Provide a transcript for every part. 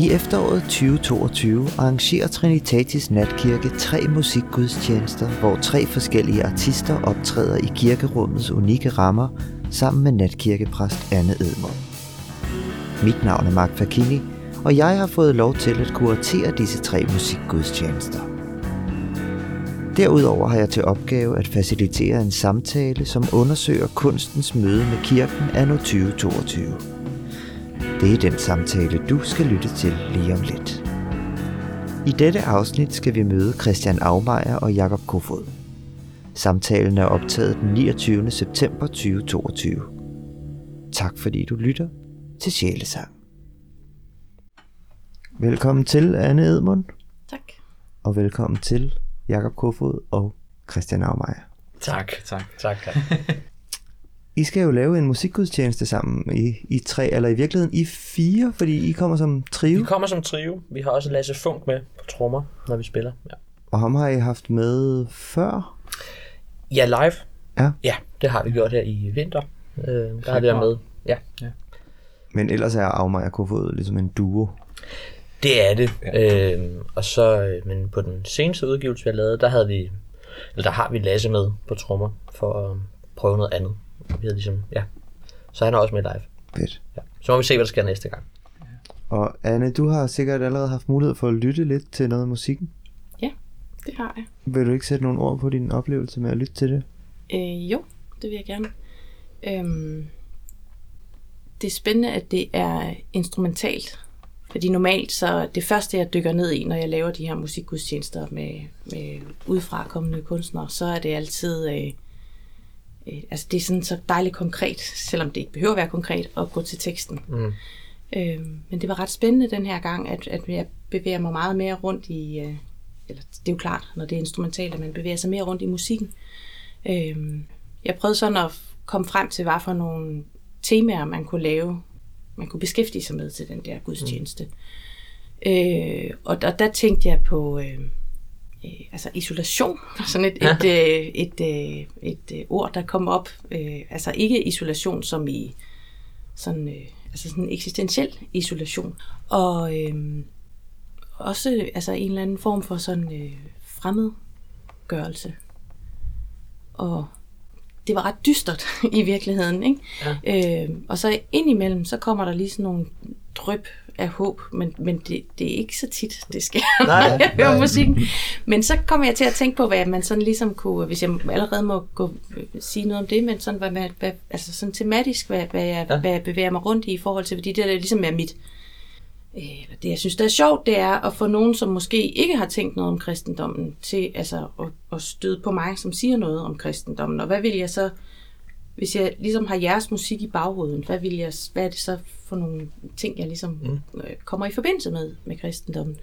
I efteråret 2022 arrangerer Trinitatis Natkirke tre musikgudstjenester, hvor tre forskellige artister optræder i kirkerummets unikke rammer sammen med natkirkepræst Anne Edmund. Mit navn er Mark Fakini, og jeg har fået lov til at kuratere disse tre musikgudstjenester. Derudover har jeg til opgave at facilitere en samtale, som undersøger kunstens møde med kirken anno 2022. Det er den samtale, du skal lytte til lige om lidt. I dette afsnit skal vi møde Christian Aumeier og Jakob Kofod. Samtalen er optaget den 29. september 2022. Tak fordi du lytter til Sjælesang. Velkommen til, Anne Edmund. Tak. Og velkommen til Jakob Kofod og Christian Aumeier. Tak, tak, tak. I skal jo lave en musikgudstjeneste sammen i, i tre, eller i virkeligheden i fire, fordi I kommer som trio. Vi kommer som trio. Vi har også Lasse Funk med på trommer, når vi spiller. Ja, Og ham har I haft med før? ja live. Ja. Ja, det har vi gjort her i vinter. Øh, der har vi været med. Ja, Men ellers er Aumeier og Kofod ligesom en duo. det er det. Ja. Øh, og så, øh, men på den seneste udgivelse, vi har lavet, der havde vi, eller der har vi Lasse med på trommer for at prøve noget andet. Vi havde ligesom, ja. Så han er også med live. Fedt. Ja. Så må vi se, hvad der sker næste gang. Og Anne, du har sikkert allerede haft mulighed for at lytte lidt til noget af musikken. Det har jeg. Vil du ikke sætte nogle ord på din oplevelse med at lytte til det? Øh, jo, det vil jeg gerne. Øhm, det er spændende, at det er instrumentalt. Fordi normalt, så det første, jeg dykker ned i, når jeg laver de her musikgudstjenester med, med udefra kommende kunstnere, så er det altid... Øh, øh, altså, det er sådan så dejligt konkret, selvom det ikke behøver at være konkret, at gå til teksten. Mm. Øh, men det var ret spændende den her gang, at, at jeg bevæger mig meget mere rundt i, øh, eller det er jo klart, når det er instrumentalt, at man bevæger sig mere rundt i musikken. Øh, jeg prøvede sådan at komme frem til, hvad for nogle temaer, man kunne lave, man kunne beskæftige sig med til den der gudstjeneste. Mm. Øh, og der, der tænkte jeg på øh, øh, altså isolation, sådan et, et, øh, et, øh, et øh, ord, der kom op. Øh, altså ikke isolation som i sådan, øh, altså sådan eksistentiel isolation. Og øh, også altså en eller anden form for sådan øh, fremmedgørelse. Og det var ret dystert i virkeligheden, ikke? Ja. Øh, og så indimellem, så kommer der lige sådan nogle drøb af håb, men, men det, det er ikke så tit, det sker, Nej, når jeg hører nej. musikken. Men så kommer jeg til at tænke på, hvad man sådan ligesom kunne, hvis jeg allerede må gå, øh, sige noget om det, men sådan, hvad, hvad, altså sådan tematisk, hvad, hvad, jeg, ja. Hvad jeg bevæger mig rundt i i forhold til, fordi det der ligesom er mit, øh, det jeg synes, der er sjovt, det er at få nogen, som måske ikke har tænkt noget om kristendommen, til altså at, at støde på mig, som siger noget om kristendommen. Og hvad vil jeg så, hvis jeg ligesom har jeres musik i baghovedet, hvad, vil jeg, hvad er det så for nogle ting, jeg ligesom mm. øh, kommer i forbindelse med, med kristendommen?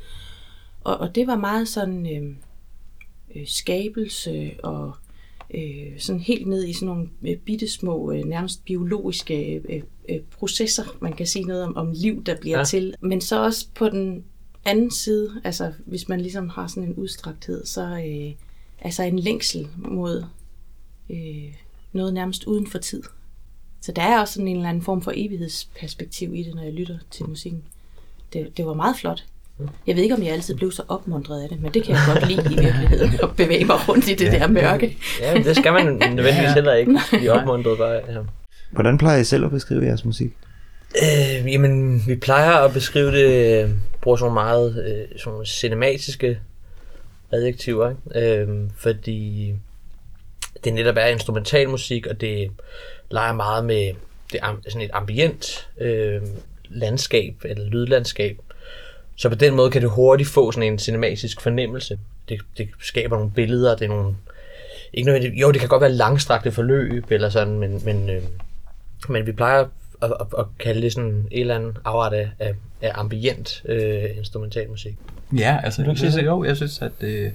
Og, og det var meget sådan øh, øh, skabelse og øh, sådan helt ned i sådan nogle øh, bittesmå, øh, nærmest biologiske øh, øh, processer. Man kan sige noget om, om liv, der bliver ja. Til. Men så også på den anden side, altså hvis man ligesom har sådan en udstrakthed, så øh, altså en længsel mod øh, noget nærmest uden for tid. Så der er også sådan en eller anden form for evighedsperspektiv i det, når jeg lytter til musikken. Det, det var meget flot. Jeg ved ikke, om jeg altid blev så opmuntret af det, men det kan jeg godt lide i virkeligheden, at bevæge mig rundt i det der mørke. Ja, men det skal man nødvendigvis heller ikke blive opmuntret bare. Ja. Hvordan plejer I selv at beskrive jeres musik? Øh, jamen, vi plejer at beskrive det, øh, bruger sådan meget øh, sådan cinematiske adjektiver, ikke? Øh, fordi det netop er instrumental musik, og det leger meget med det, sådan et ambient øh, landskab, eller lydlandskab. Så på den måde kan det hurtigt få sådan en cinematisk fornemmelse. Det, det skaber nogle billeder, det er nogle... Ikke nødvendigt, jo, det kan godt være langstrakte forløb, eller sådan, men, men, øh, men vi plejer at, at, at kalde det sådan en eller anden afret af, af, af ambient øh, instrumentalmusik. Ja, altså jeg synes, jo, jeg synes, at øh,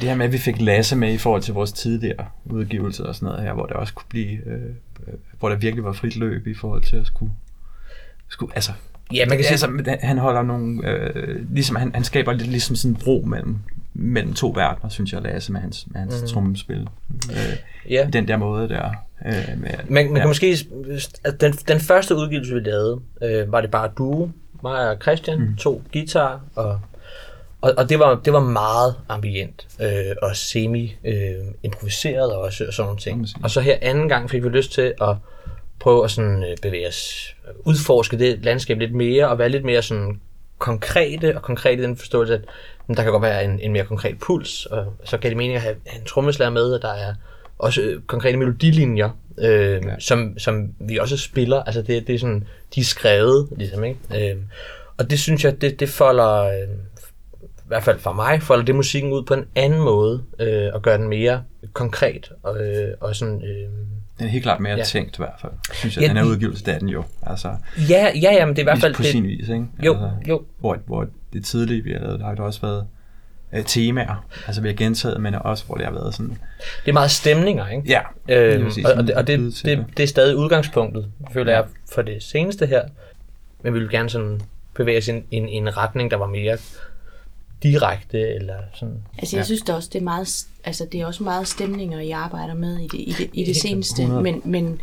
det her med, at vi fik Lasse med i forhold til vores tidligere udgivelser og sådan noget her, hvor der også kunne blive, øh, hvor der virkelig var frit løb i forhold til at skulle, skulle altså, Ja, man kan sige, altså, han holder nogle, øh, ligesom han, han skaber lidt ligesom sådan en bro mellem, mellem to verdener, synes jeg, Lasse med hans, med hans mm. trommespil. Øh, ja. Den der måde der. Øh, med, Man, man ja. kan måske... At den, den første udgivelse, vi lavede, øh, var det bare duo, mig og Christian, mm. to guitar, og, og, og det, var, det var meget ambient øh, og semi-improviseret øh, også, og sådan nogle ting. Og så her anden gang fik vi lyst til at prøve at sådan, øh, bevæge os, udforske det landskab lidt mere, og være lidt mere sådan konkrete, og konkret i den forståelse, at der kan godt være en, en mere konkret puls, og så kan det mening at have, have en trommeslager med, og der er også øh, konkrete melodilinjer, øh, ja. som, som vi også spiller. Altså det, det er sådan, de er skrevet, ligesom, ikke? Øh, og det synes jeg, det, det folder, øh, i hvert fald for mig, folder det musikken ud på en anden måde, øh, og gør den mere konkret, og, øh, og sådan... Øh, den er helt klart mere ja. tænkt i hvert fald. Synes jeg, ja, den er udgivelse, det er den jo. Altså, ja, ja, ja, men det er i hvert fald... På det, sin vis, ikke? Jo, altså, jo. Hvor, hvor det tidlige, vi har lavet, der har det også været øh, temaer, altså vi har gentaget, men også hvor det har været sådan... Det er meget stemninger, ikke? Ja. Øhm, og, og, det, og det, det, det er stadig udgangspunktet, føler jeg, for det seneste her. Men vi vil gerne sådan bevæge os i en, en, en retning, der var mere direkte, eller sådan. Altså jeg ja. synes det også, det er meget, altså det er også meget stemninger, I arbejder med i det, i det, i det seneste, men, men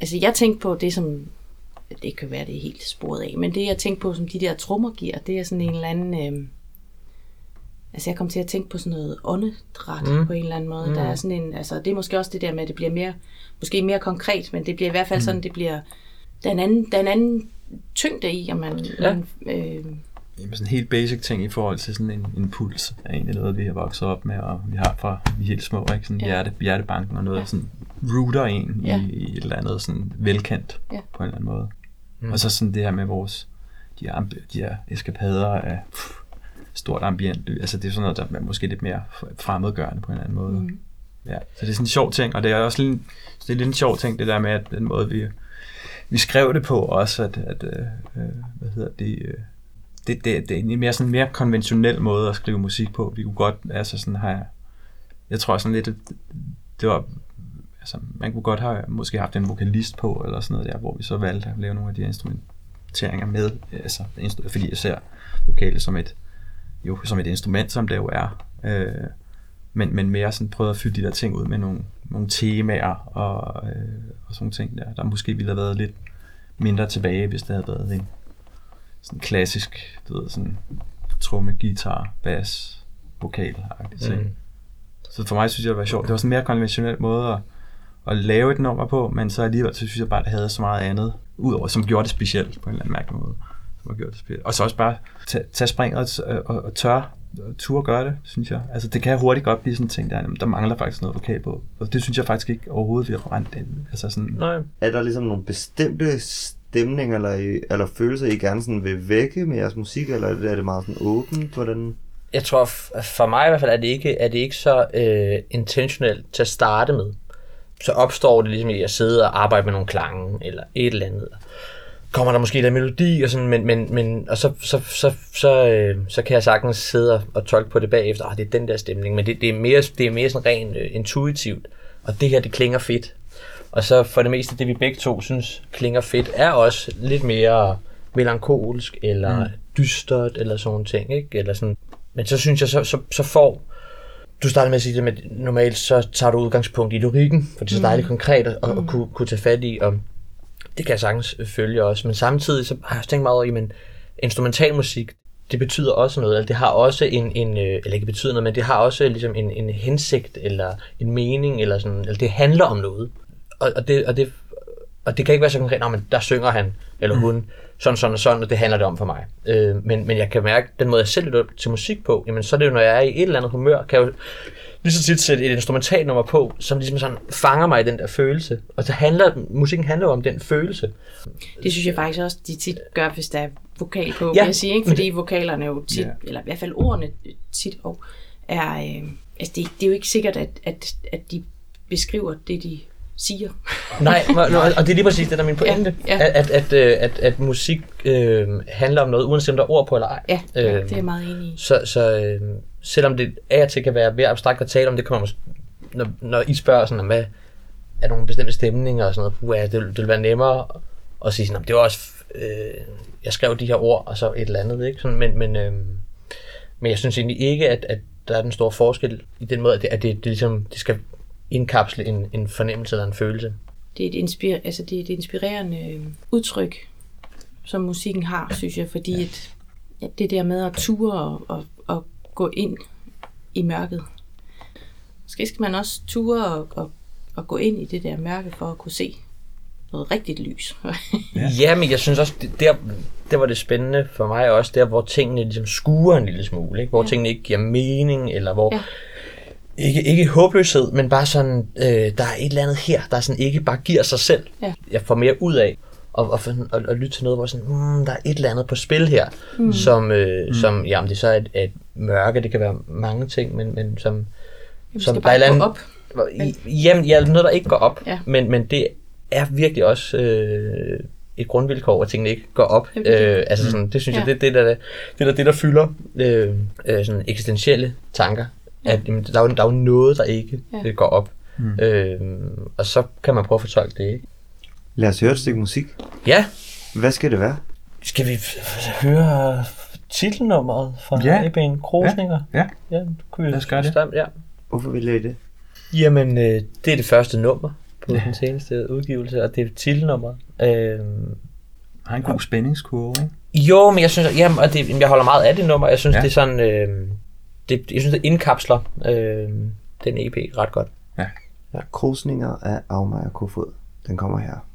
altså jeg tænkte på det, som det kan være, det er helt sporet af, men det jeg tænkte på, som de der trommer giver, det er sådan en eller anden, øh, altså jeg kom til at tænke på sådan noget åndedræt mm. på en eller anden måde. Mm. Der er sådan en, altså det er måske også det der med, at det bliver mere, måske mere konkret, men det bliver i hvert fald mm. sådan, det bliver, der er en anden, der er en anden tyngde i, at man, ja. man øh, Jamen, sådan en helt basic ting i forhold til sådan en, en puls er egentlig noget, vi har vokset op med, og vi har fra vi er helt små, ikke? Sådan ja. hjerte, hjertebanken og noget, ja. sådan rooter en ja. i, i et eller andet sådan velkendt ja. på en eller anden måde. Mm. Og så sådan det her med vores, de her, de her eskapader af pff, stort ambient, altså det er sådan noget, der er måske lidt mere fremmedgørende på en eller anden måde. Mm. Ja, så det er sådan en sjov ting, og det er også lidt, det er lidt en sjov ting, det der med, at den måde, vi, vi skrev det på også, at, at øh, øh hvad hedder det, øh, det, det, det er en mere, sådan mere konventionel måde at skrive musik på. Vi kunne godt, altså sådan har jeg tror sådan lidt, det var, altså man kunne godt have måske haft en vokalist på, eller sådan noget der, hvor vi så valgte at lave nogle af de her instrumenteringer med, altså, fordi jeg ser vokalet som et, jo, som et instrument, som det jo er. Øh, men, men mere sådan prøvet at fylde de der ting ud med nogle, nogle temaer og, øh, og sådan ting der, der måske ville have været lidt mindre tilbage, hvis det havde været en, sådan klassisk, du ved, sådan tromme, guitar, bass, vokal mm. Så for mig synes jeg, det var sjovt. Det var sådan en mere konventionel måde at, at lave et nummer på, men så alligevel så synes jeg bare, det havde så meget andet, udover som gjorde det specielt på en eller anden mærkelig måde. Som har gjort det specielt. Og så også bare tage, tage springet og, og, og tør tur gøre det, synes jeg. Altså, det kan hurtigt godt blive sådan en ting, der, der mangler faktisk noget vokal på. Og det synes jeg faktisk ikke overhovedet, vi har forrendt ind. Altså sådan... Nej. Er der ligesom nogle bestemte stemning eller, eller følelser, I gerne sådan vil vække med jeres musik, eller er det meget sådan åbent? Hvordan? Jeg tror, for mig i hvert fald, er det ikke, er det ikke så øh, intentionelt til at starte med. Så opstår det ligesom i at sidde og arbejde med nogle klange, eller et eller andet. Kommer der måske der melodi, og sådan, men, men, men og så, så, så, så, øh, så kan jeg sagtens sidde og tolke på det bagefter, ah, det er den der stemning, men det, det, er, mere, det er mere sådan rent øh, intuitivt, og det her, det klinger fedt. Og så for det meste, det vi begge to synes klinger fedt, er også lidt mere melankolsk, eller mm. dystert, eller sådan ting, ikke? Eller sådan. Men så synes jeg, så, så, så får... Du startede med at sige det med, normalt så tager du udgangspunkt i lyrikken, for det er så dejligt mm. konkret at, mm. at kunne, kunne tage fat i, og det kan jeg sagtens følge også. Men samtidig så har jeg tænkt meget over, men instrumentalmusik, det betyder også noget, eller det har også en, en øh, eller ikke betyder noget, men det har også ligesom en, en hensigt, eller en mening, eller sådan, eller det handler om noget og, og, det, og, det, og det kan ikke være så konkret, men der synger han eller hun sådan, sådan og sådan, og det handler det om for mig. Øh, men, men jeg kan mærke, den måde jeg selv lytter til musik på, jamen så er det jo, når jeg er i et eller andet humør, kan jeg jo lige så tit sætte et instrumentalnummer på, som ligesom sådan fanger mig i den der følelse. Og så handler, musikken handler jo om den følelse. Det synes jeg faktisk også, de tit gør, hvis der er vokal på, ja. vil jeg sige, ikke? fordi vokalerne jo tit, ja. eller i hvert fald ordene tit og er, øh, altså det, det er jo ikke sikkert, at, at, at de beskriver det, de siger. Nej, og det er lige præcis det, der er min pointe. Ja, ja. At, at, at, øh, at, at musik øh, handler om noget, uanset om der er ord på eller ej. Ja, øh, det er jeg meget enig i. Så, så øh, selvom det af og til kan være mere abstrakt at tale om, det kommer måske, når, når I spørger sådan, hvad er nogle bestemte stemninger og sådan noget, ja, det, det vil være nemmere at sige sådan, det var også, øh, jeg skrev de her ord, og så et eller andet, ikke? Sådan, men, men, øh, men jeg synes egentlig ikke, at, at der er den store forskel i den måde, at det, at det, det, ligesom, det skal indkapsle en, en fornemmelse eller en følelse. Det er et, inspir- altså det er et inspirerende øh, udtryk, som musikken har, synes jeg, fordi at, at det der med at ture og, og, og gå ind i mørket. Måske skal man også ture og, og, og gå ind i det der mørke for at kunne se noget rigtigt lys. Ja. ja, men jeg synes også, det, der, der var det spændende for mig også, der hvor tingene ligesom skuer en lille smule, ikke? hvor ja. tingene ikke giver mening, eller hvor... Ja. Ikke, ikke håbløshed, men bare sådan, øh, der er et eller andet her, der sådan ikke bare giver sig selv. Ja. Jeg får mere ud af og, og, og, og lytte til noget, hvor sådan, mm, der er et eller andet på spil her, mm. som, øh, mm. som, jamen det så er et, et mørke, det kan være mange ting, men, men som, Jamen, som der er andet, op. Jamen, ja, noget, der ikke går op, ja. men, men det er virkelig også øh, et grundvilkår, at tingene ikke går op. Øh, altså sådan, det synes ja. jeg, det, det, der, det, der, det der fylder øh, øh, sådan eksistentielle tanker. At jamen, der, er jo, der er jo noget, der ikke ja. går op. Mm. Øh, og så kan man prøve at fortolke det, ikke? Lad os høre et stykke musik. Ja. Hvad skal det være? Skal vi høre titelnummeret fra ja. EB'en Krosninger? Ja. ja. ja kunne vi Lad os gøre det. Stemme, ja. Hvorfor vil I det? Jamen, øh, det er det første nummer på ja. den seneste udgivelse, og det er titelnummeret. Øh, har en god spændingskurve, ikke? Jo, men jeg synes, jamen, og det, jeg holder meget af det nummer. Jeg synes, ja. det er sådan, øh, det, jeg synes, det indkapsler øh, den EP ret godt. Ja. ja. Krusninger af Agmager Kofod. Den kommer her.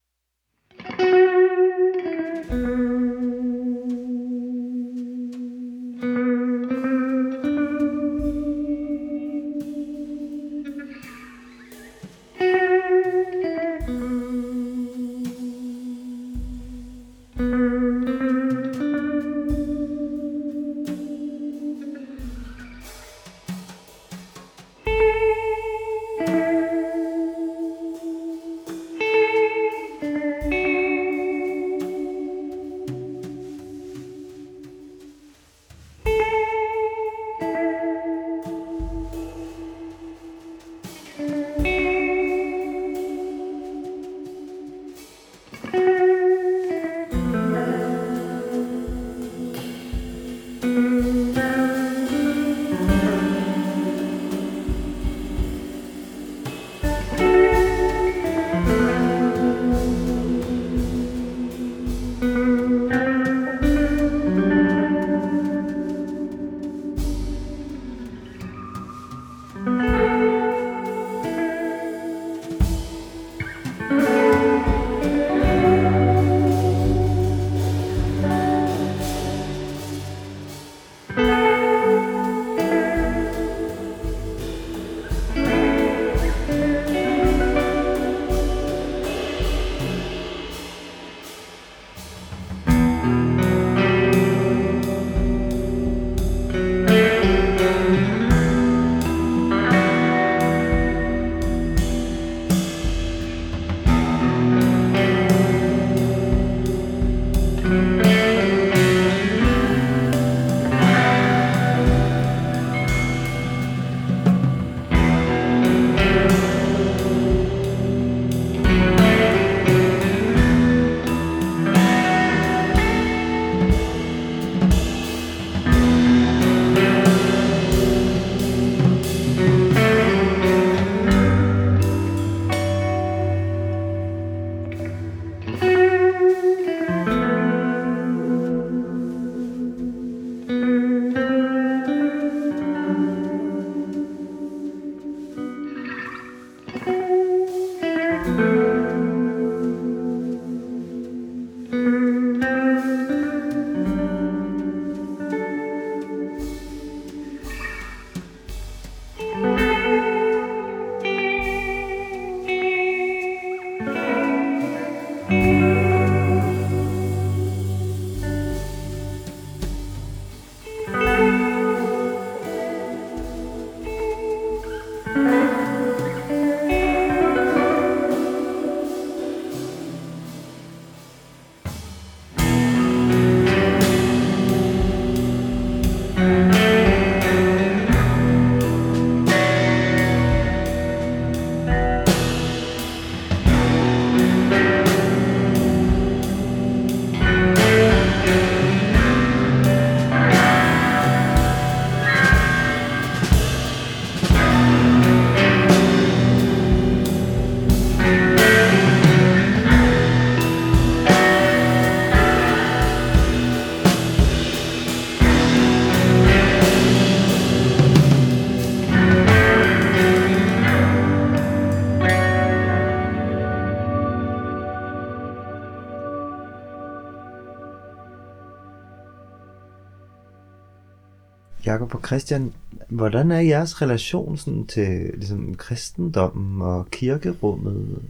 Jakob og Christian, hvordan er jeres relation sådan til ligesom, kristendommen og kirkerummet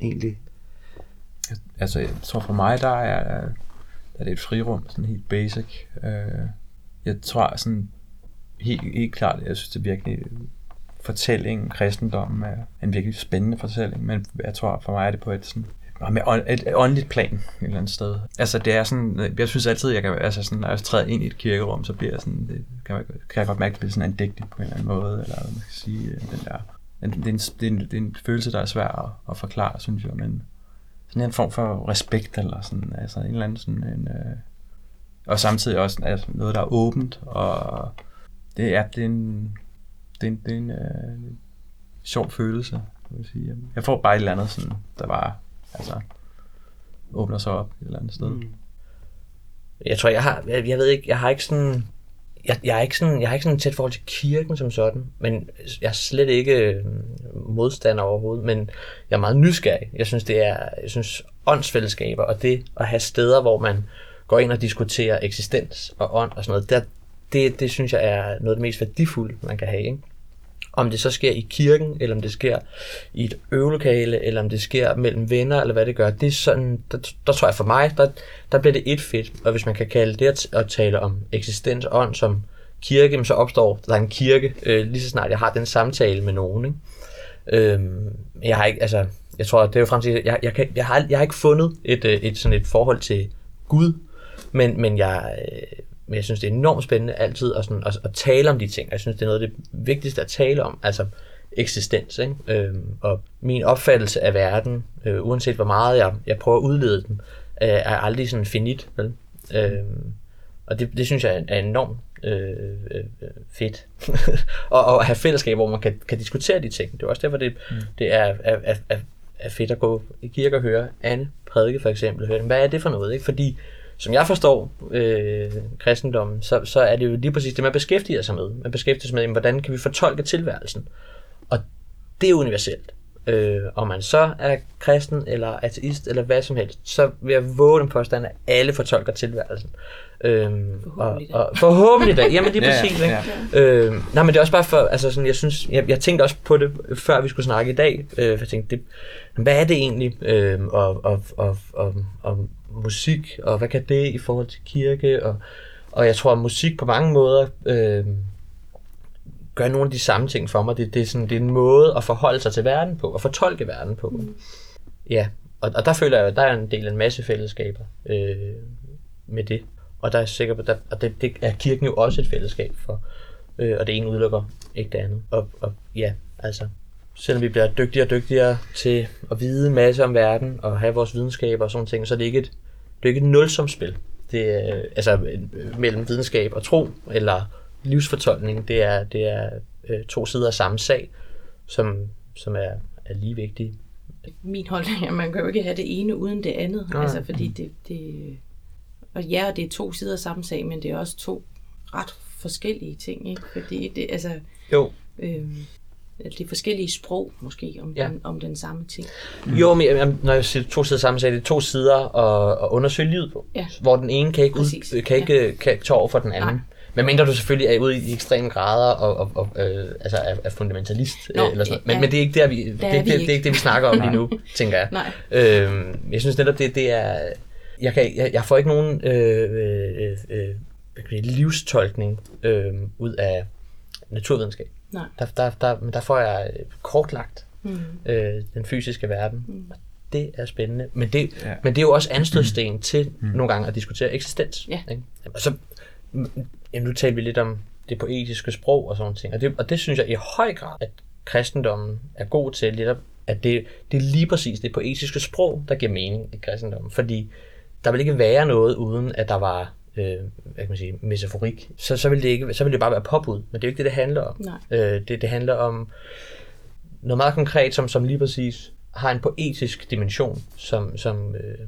egentlig? Altså, jeg tror for mig, der er, der er det et frirum, sådan helt basic. Øh, jeg tror sådan, helt, helt klart, jeg synes det er virkelig, fortællingen, kristendommen er en virkelig spændende fortælling, men jeg tror for mig er det på et sådan med et, åndeligt plan et eller andet sted. Altså det er sådan, øh, jeg synes altid, jeg kan, altså sådan, når jeg træder ind i et kirkerum, så bliver jeg sådan, det, kan, jeg, kan jeg godt mærke, at det bliver sådan andægtigt på en eller anden måde, eller hvad man kan sige, øh, den der, det er, en, det, er en, det er en følelse, der er svær at, at forklare, synes jeg, men sådan en form for respekt, eller sådan, altså en eller anden sådan en, øh, og samtidig også altså noget, der er åbent, og det er, det er en, det er en, det er en, øh, en sjov følelse, vil jeg sige. Jeg får bare et eller andet, sådan, der bare altså, åbner sig op et eller andet sted. Mm. Jeg tror, jeg har, jeg, jeg ved ikke, jeg har ikke sådan, jeg, jeg, er ikke sådan, jeg har ikke sådan et tæt forhold til kirken som sådan, men jeg er slet ikke øh, modstander overhovedet, men jeg er meget nysgerrig. Jeg synes, det er, jeg synes, åndsfællesskaber og det at have steder, hvor man går ind og diskuterer eksistens og ånd og sådan noget, der, det, det synes jeg er noget af det mest værdifulde, man kan have. Ikke? Om det så sker i kirken, eller om det sker i et øvelokale, eller om det sker mellem venner, eller hvad det gør, det er sådan, der, der tror jeg for mig, der, der bliver det et fedt. Og hvis man kan kalde det at, at tale om eksistens og ånd som kirke, så opstår der en kirke, øh, lige så snart jeg har den samtale med nogen. Ikke? Øhm, jeg har ikke, altså, jeg tror, det er jo frem til, jeg, jeg, kan, jeg, har, jeg har ikke fundet et, øh, et, sådan et forhold til Gud, men, men jeg, øh, men jeg synes, det er enormt spændende altid at, sådan, at, at tale om de ting. Jeg synes, det er noget af det vigtigste at tale om, altså eksistens. Ikke? Øhm, og min opfattelse af verden, øh, uanset hvor meget jeg, jeg prøver at udlede den, øh, er aldrig sådan finit. Vel? Øhm, og det, det synes jeg er enormt øh, øh, fedt. og, og at have fællesskab, hvor man kan, kan diskutere de ting. Det er også derfor, det, mm. det er, er, er, er fedt at gå i kirke og høre Anne prædike for eksempel. Høre, hvad er det for noget? Ikke? Fordi som jeg forstår øh, kristendommen, så, så er det jo lige præcis det, man beskæftiger sig med. Man beskæftiger sig med, jamen, hvordan kan vi fortolke tilværelsen? Og det er universelt. Øh, om man så er kristen eller ateist eller hvad som helst, så vil jeg våge den påstand, at alle fortolker tilværelsen. Øhm, forhåbentlig og, og, forhåbentlig da. Jamen det er præcis. ja, ja, ja. Øhm, nej, men det er også bare for, altså sådan, jeg synes, jeg, jeg tænkte også på det, før vi skulle snakke i dag. Øh, jeg tænkte, det, hvad er det egentlig? Øh, og, og, og, og, og musik, og hvad kan det i forhold til kirke, og, og jeg tror, at musik på mange måder øh, gør nogle af de samme ting for mig. Det, det, er sådan, det er en måde at forholde sig til verden på, og fortolke verden på. Mm. Ja, og, og der føler jeg, at der er en del af en masse fællesskaber øh, med det. Og der er sikker på, at og det, det er kirken jo også et fællesskab for, øh, og det ene udelukker ikke det andet. Og, og ja, altså, selvom vi bliver dygtigere og dygtigere til at vide en masse om verden og have vores videnskaber og sådan ting, så er det ikke et, det er ikke et nulsumspil. Det er, altså mellem videnskab og tro, eller livsfortolkning, det er, det er øh, to sider af samme sag, som, som er, er lige vigtige. Min holdning er, at man kan jo ikke have det ene uden det andet. Nej. Altså, fordi det, det, og ja, det er to sider af samme sag, men det er også to ret forskellige ting, ikke? Fordi det, altså, jo. Øhm, de forskellige sprog måske om, ja. den, om den samme ting. Mm. Jo, men jamen, når jeg siger to sider sammen, så er det to sider at, at undersøge livet på. Ja. Hvor den ene kan ikke, ud, kan ikke ja. kan tage over for den anden. Nej. Men mindre du selvfølgelig er ude i ekstreme grader og, og, og øh, altså er, er fundamentalist Nå, øh, eller sådan. Men, ja. men det er ikke der vi det, det, det, det, det er ikke det vi snakker om lige nu, tænker jeg. Nej. Øhm, jeg synes netop det det er jeg kan jeg, jeg får ikke nogen øh, øh, øh livstolkning øh, ud af naturvidenskab. Nej. Der, der, der, men der får jeg kortlagt mm. øh, den fysiske verden. Mm. Det er spændende. Men det, ja. men det er jo også anstødsten mm. til mm. nogle gange at diskutere eksistens. Ja. Ikke? Og så, jamen, nu taler vi lidt om det poetiske sprog og sådan ting. Og det, og det synes jeg i høj grad, at kristendommen er god til lidt at det, det er lige præcis det poetiske sprog, der giver mening i kristendommen. Fordi der vil ikke være noget, uden at der var øh, hvad kan man sige, metaforik, så, så, vil det ikke, så vil det bare være påbud. Men det er jo ikke det, det handler om. Nej. Øh, det, det handler om noget meget konkret, som, som lige præcis har en poetisk dimension, som, som, øh,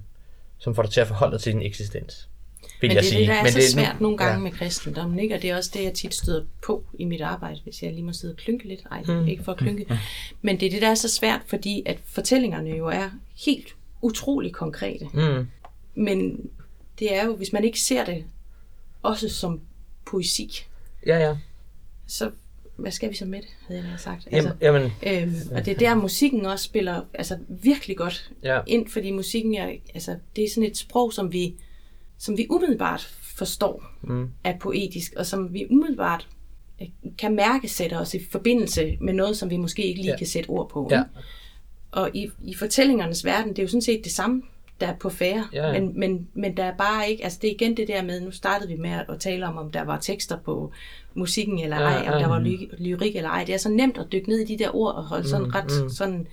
som får dig til at forholde dig til din eksistens. Vil Men jeg det er sige. det, der er Men så det, svært nogle gange ja. med kristendommen, ikke? og det er også det, jeg tit støder på i mit arbejde, hvis jeg lige må sidde og klynke lidt. Ej, mm. ikke for at klynke. Mm. Men det er det, der er så svært, fordi at fortællingerne jo er helt utrolig konkrete. Mm. Men det er jo, hvis man ikke ser det også som poesi, Ja, ja. så hvad skal vi så med det, havde jeg sagt. Jamen, jamen øhm, og det er der, musikken også spiller altså, virkelig godt ja. ind, fordi musikken er, altså, det er sådan et sprog, som vi, som vi umiddelbart forstår Mm. er poetisk, og som vi umiddelbart øh, kan mærke sætter os i forbindelse med noget, som vi måske ikke lige Ja. ja. kan sætte ord på. Ja. ikke? Og i, i fortællingernes verden, det er jo sådan set det samme, der er på færre. Ja, ja. Men, men, men der er bare ikke, altså det er igen det der med, nu startede vi med at, tale om, om der var tekster på musikken eller Ja, ej, om ja. der var ly- lyrik eller ej. Det er så nemt at dykke ned i de der ord og holde sådan Mm, ret mm. sådan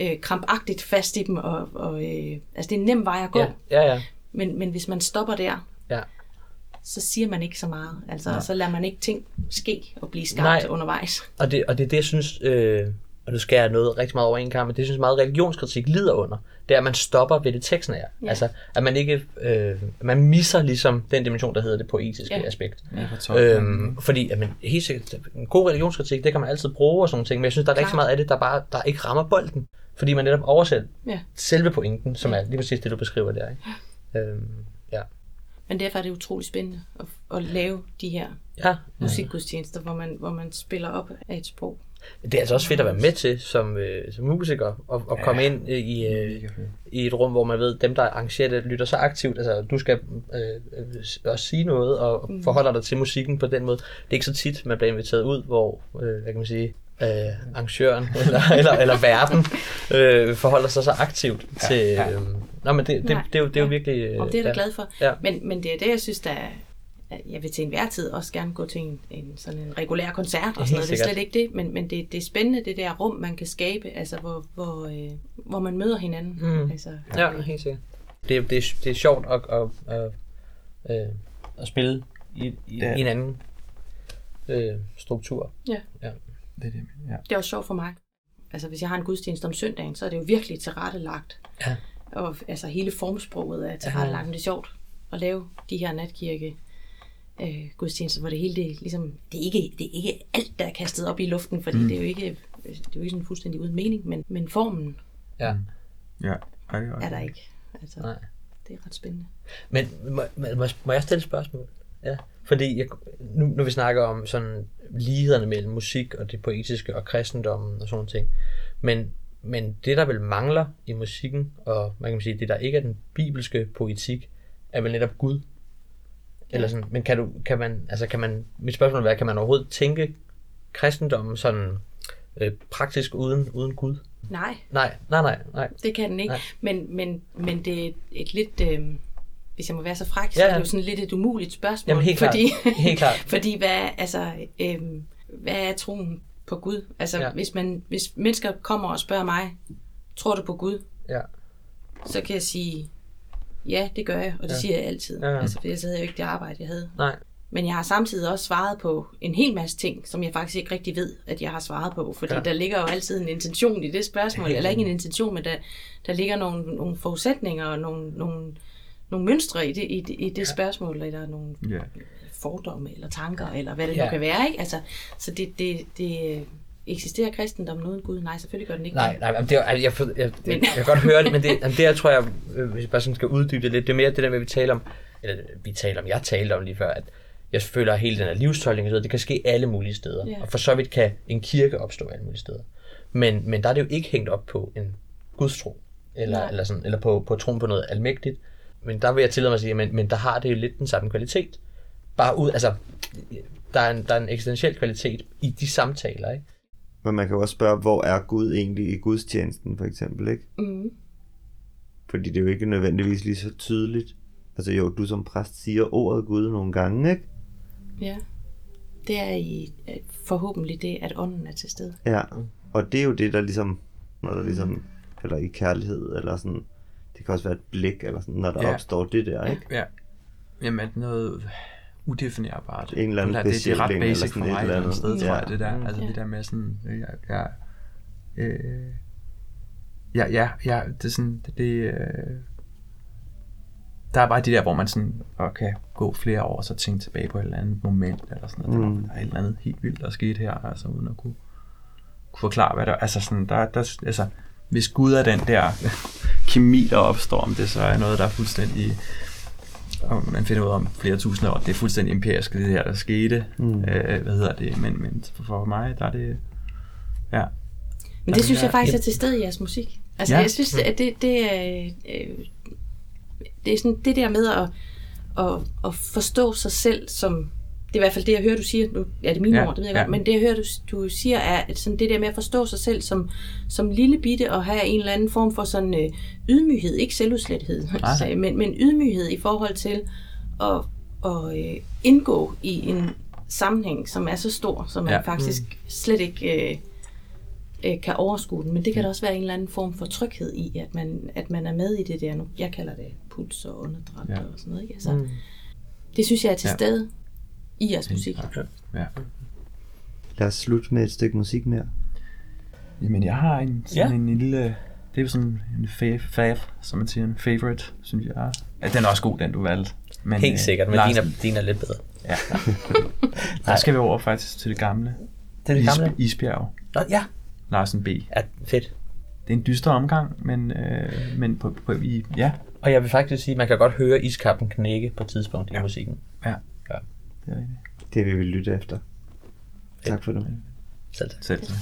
øh, krampagtigt fast i dem. Og, og, øh, altså det er en nem vej at gå. Ja, ja, ja. Men, men hvis man stopper der, Ja. så siger man ikke så meget. Altså, Nej. så lader man ikke ting ske og blive skabt Nej. undervejs. Og det, og det er det, jeg synes, øh, og nu skal jeg noget rigtig meget over en kamp, men det jeg synes meget religionskritik lider under, det er, at man stopper ved det teksten er. Ja. Ja. Altså, at man ikke, øh, man misser ligesom den dimension, der hedder det poetiske ja. Ja. aspekt. Ja. Øhm, fordi, at man, helt sikkert, en god religionskritik, det kan man altid bruge og sådan nogle ting, men jeg synes, der er rigtig Klart. meget af det, der bare der ikke rammer bolden. Fordi man netop oversætter Ja. selve pointen, som Ja. er lige præcis det, du beskriver der. Ikke? Øhm, ja. Men derfor er det utrolig spændende at, at lave de her ja, musikgudstjenester, hvor man, hvor man spiller op af et sprog. Det er altså også fedt at være med til som, øh, som musiker, og, og komme ind øh, i, øh, i et rum, hvor man ved, dem der arrangerer det, lytter så aktivt, altså du skal øh, øh, også sige noget, og Mm. forholder dig til musikken på den måde. Det er ikke så tit, man bliver inviteret ud, hvor, øh, hvad kan man sige, øh, arrangøren eller, eller, eller verden øh, forholder sig så aktivt Ja, til... ja. Øh, nå, men det, det, Nej, det, er jo, det er jo ja. virkelig... Øh, Og det er jeg da ja. glad for. Ja. Men, men det er det, jeg synes, der er, at jeg vil til enhver tid også gerne gå til en, en sådan en regulær koncert og sådan noget. Det er slet ikke det, men, men det, det er spændende, det der rum, man kan skabe, altså hvor, hvor, øh, hvor man møder hinanden. Mm. Altså, Ja, helt sikkert. Det, er- det, er, det er sjovt at, at, at, at, at spille i, i, Ja. i en anden øh, struktur. Det er det, ja. Det er også sjovt for mig. Altså, hvis jeg har en gudstjeneste om søndagen, så er det jo virkelig tilrettelagt. Ja. Og altså, hele formsproget er tilrettelagt. Men det er sjovt at lave de her natkirke øh, gudstjenester, hvor det hele det, er ligesom, det er, ikke, det er ikke alt, der er kastet op i luften, fordi Mm. det er jo ikke, det er jo ikke sådan fuldstændig uden mening, men, men formen Ja. Ja, Ej, er, også- er der ikke. Altså, Nej. det er ret spændende. Men må, må, må jeg stille et spørgsmål? Ja. Fordi jeg, nu, når vi snakker om sådan lighederne mellem musik og det poetiske og kristendommen og sådan ting. Men, men det, der vel mangler i musikken, og man kan sige, det der ikke er den bibelske poetik, er vel netop Gud. Eller sådan, men kan du, kan man, altså kan man, mit spørgsmål er, kan man overhovedet tænke kristendommen sådan øh, praktisk uden, uden Gud? Nej, Nej, nej, nej, nej. det kan den ikke. Nej. Men, men, men det er et lidt, øh, hvis jeg må være så fræk, så Ja, er ja. det jo sådan lidt et umuligt spørgsmål. Jamen helt klart. fordi, Helt klart. Fordi hvad, er- altså, øhm, hvad er troen på Gud? Altså, ja. hvis, man, hvis mennesker kommer og spørger mig, tror du på Gud? Ja. Så kan jeg sige, ja, det gør jeg, og det Ja. siger jeg altid. Ja. Altså, for ellers havde jeg jo ikke det arbejde, jeg havde. Nej. Men jeg har samtidig også svaret på en hel masse ting, som jeg faktisk ikke rigtig ved, at jeg har svaret på. Fordi Ja. der ligger jo altid en intention i det spørgsmål. Eller ikke en intention, men der, der ligger nogle, nogle forudsætninger og nogle, nogle, nogle mønstre i det, i det, i det ja. spørgsmål. Eller nogle Ja. fordomme eller tanker, eller hvad det ja. nu kan være. Ikke? Altså, så det, det, det eksisterer kristendommen uden Gud? Nej, selvfølgelig gør den ikke Nej, nej, men det er, jeg, jeg, jeg, Men- jeg kan godt høre det, men det, det jeg tror jeg, øh, hvis jeg bare sådan skal uddybe det lidt, det er mere det der med, at vi taler om, eller vi taler om, jeg talte om lige før, at jeg føler, at hele den her livstolkning, det kan ske alle mulige steder. Ja. Og for så vidt kan en kirke opstå alle mulige steder. Men, men der er det jo ikke hængt op på en gudstro, eller, Nej. eller, sådan, eller på, på troen på noget almægtigt. Men der vil jeg tillade mig at sige, men, men der har det jo lidt den samme kvalitet. Bare ud, altså, der er en, der er en eksistentiel kvalitet i de samtaler, ikke? Men man kan jo også spørge, hvor er Gud egentlig i gudstjenesten, for eksempel, ikke? Mm. Fordi det er jo ikke nødvendigvis lige så tydeligt. Altså jo, du som præst siger ordet Gud nogle gange, ikke? Ja. Det er i, øh, forhåbentlig det, at ånden er til stede. Ja, og det er jo det, der ligesom, når der ligesom, eller i kærlighed, eller sådan, det kan også være et blik, eller sådan, når der Ja. ja. opstår det der, ikke? Ja. Jamen, noget udefinerbart. En eller anden det, det er ret eller basic for sådan et mig et eller eller andet sted, andet. tror Ja. jeg, det der. Mm. Altså Ja. det der med sådan, øh, jeg, jeg, øh, ja, ja, ja, det er sådan, det, det øh, der er bare de der, hvor man sådan og kan gå flere år og så tænke tilbage på et eller andet moment, eller sådan noget. Mm. Der, der er et eller andet helt vildt, der er sket her, altså uden at kunne, kunne forklare, hvad der, altså sådan, der, der, altså, hvis Gud er den der kemi, der opstår, om det så er noget, der er fuldstændig Og man finder ud om flere tusind år, det er fuldstændig empirisk, det her, der skete. Mm. Øh, hvad hedder det? Men, men for mig, der er det... Ja. Men det synes jeg faktisk er til stede i jeres musik. Altså, ja. jeg synes, at det, det er... Øh, det er sådan det der med at, at, at forstå sig selv som... Det er i hvert fald det, jeg hører, du siger. Nu er det mine Ja, ja, ord, det ved jeg ja. godt. Men det, jeg hører, du, du siger, er at sådan det der med at forstå sig selv som, som lille bitte og have en eller anden form for sådan øh, ydmyghed. Ikke selvudslethed, Nej. men, men ydmyghed i forhold til at, at øh, indgå i en sammenhæng, som er så stor, som man Ja. ja. faktisk slet ikke... Øh, øh, kan overskue den, men det kan da også være en eller anden form for tryghed i, at man, at man er med i det der, nu, jeg kalder det puls og underdræt Ja. ja. og sådan noget. Ikke? Altså, mm. Det synes jeg er til Ja. stede i jeres musik. Ja. Lad os slutte med et stykke musik mere. Jamen, jeg har en, sådan Ja. en lille... Det er jo sådan en fav, fav, som man siger, en favorite, synes jeg. Ja, den er også god, den du valgte. Men, Helt øh, sikkert, men din er, din er lidt bedre. Ja. Der skal vi over faktisk til det gamle. Det er det Is, gamle. Isbjerg. Nå, ja. Larsen B. ja, fedt. Det er en dyster omgang, men, øh, men på, på, i, ja, Og jeg vil faktisk sige, at man kan godt høre iskappen knække på et tidspunkt i Ja. musikken. ja. Ja. Det er. Det vil vi lytte efter. Tak for det. Selv tak. Selv tak.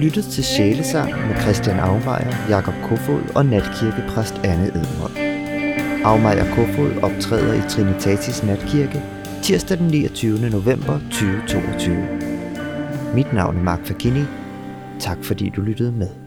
Lyttet til Sjælesang med Christian Afmeier, Jakob Kofod og natkirkepræst Anne Edmund. Afmeier Kofod optræder i Trinitatis Natkirke tirsdag den 29. november 2022. Mit navn er Mark Fagini. Tak fordi du lyttede med.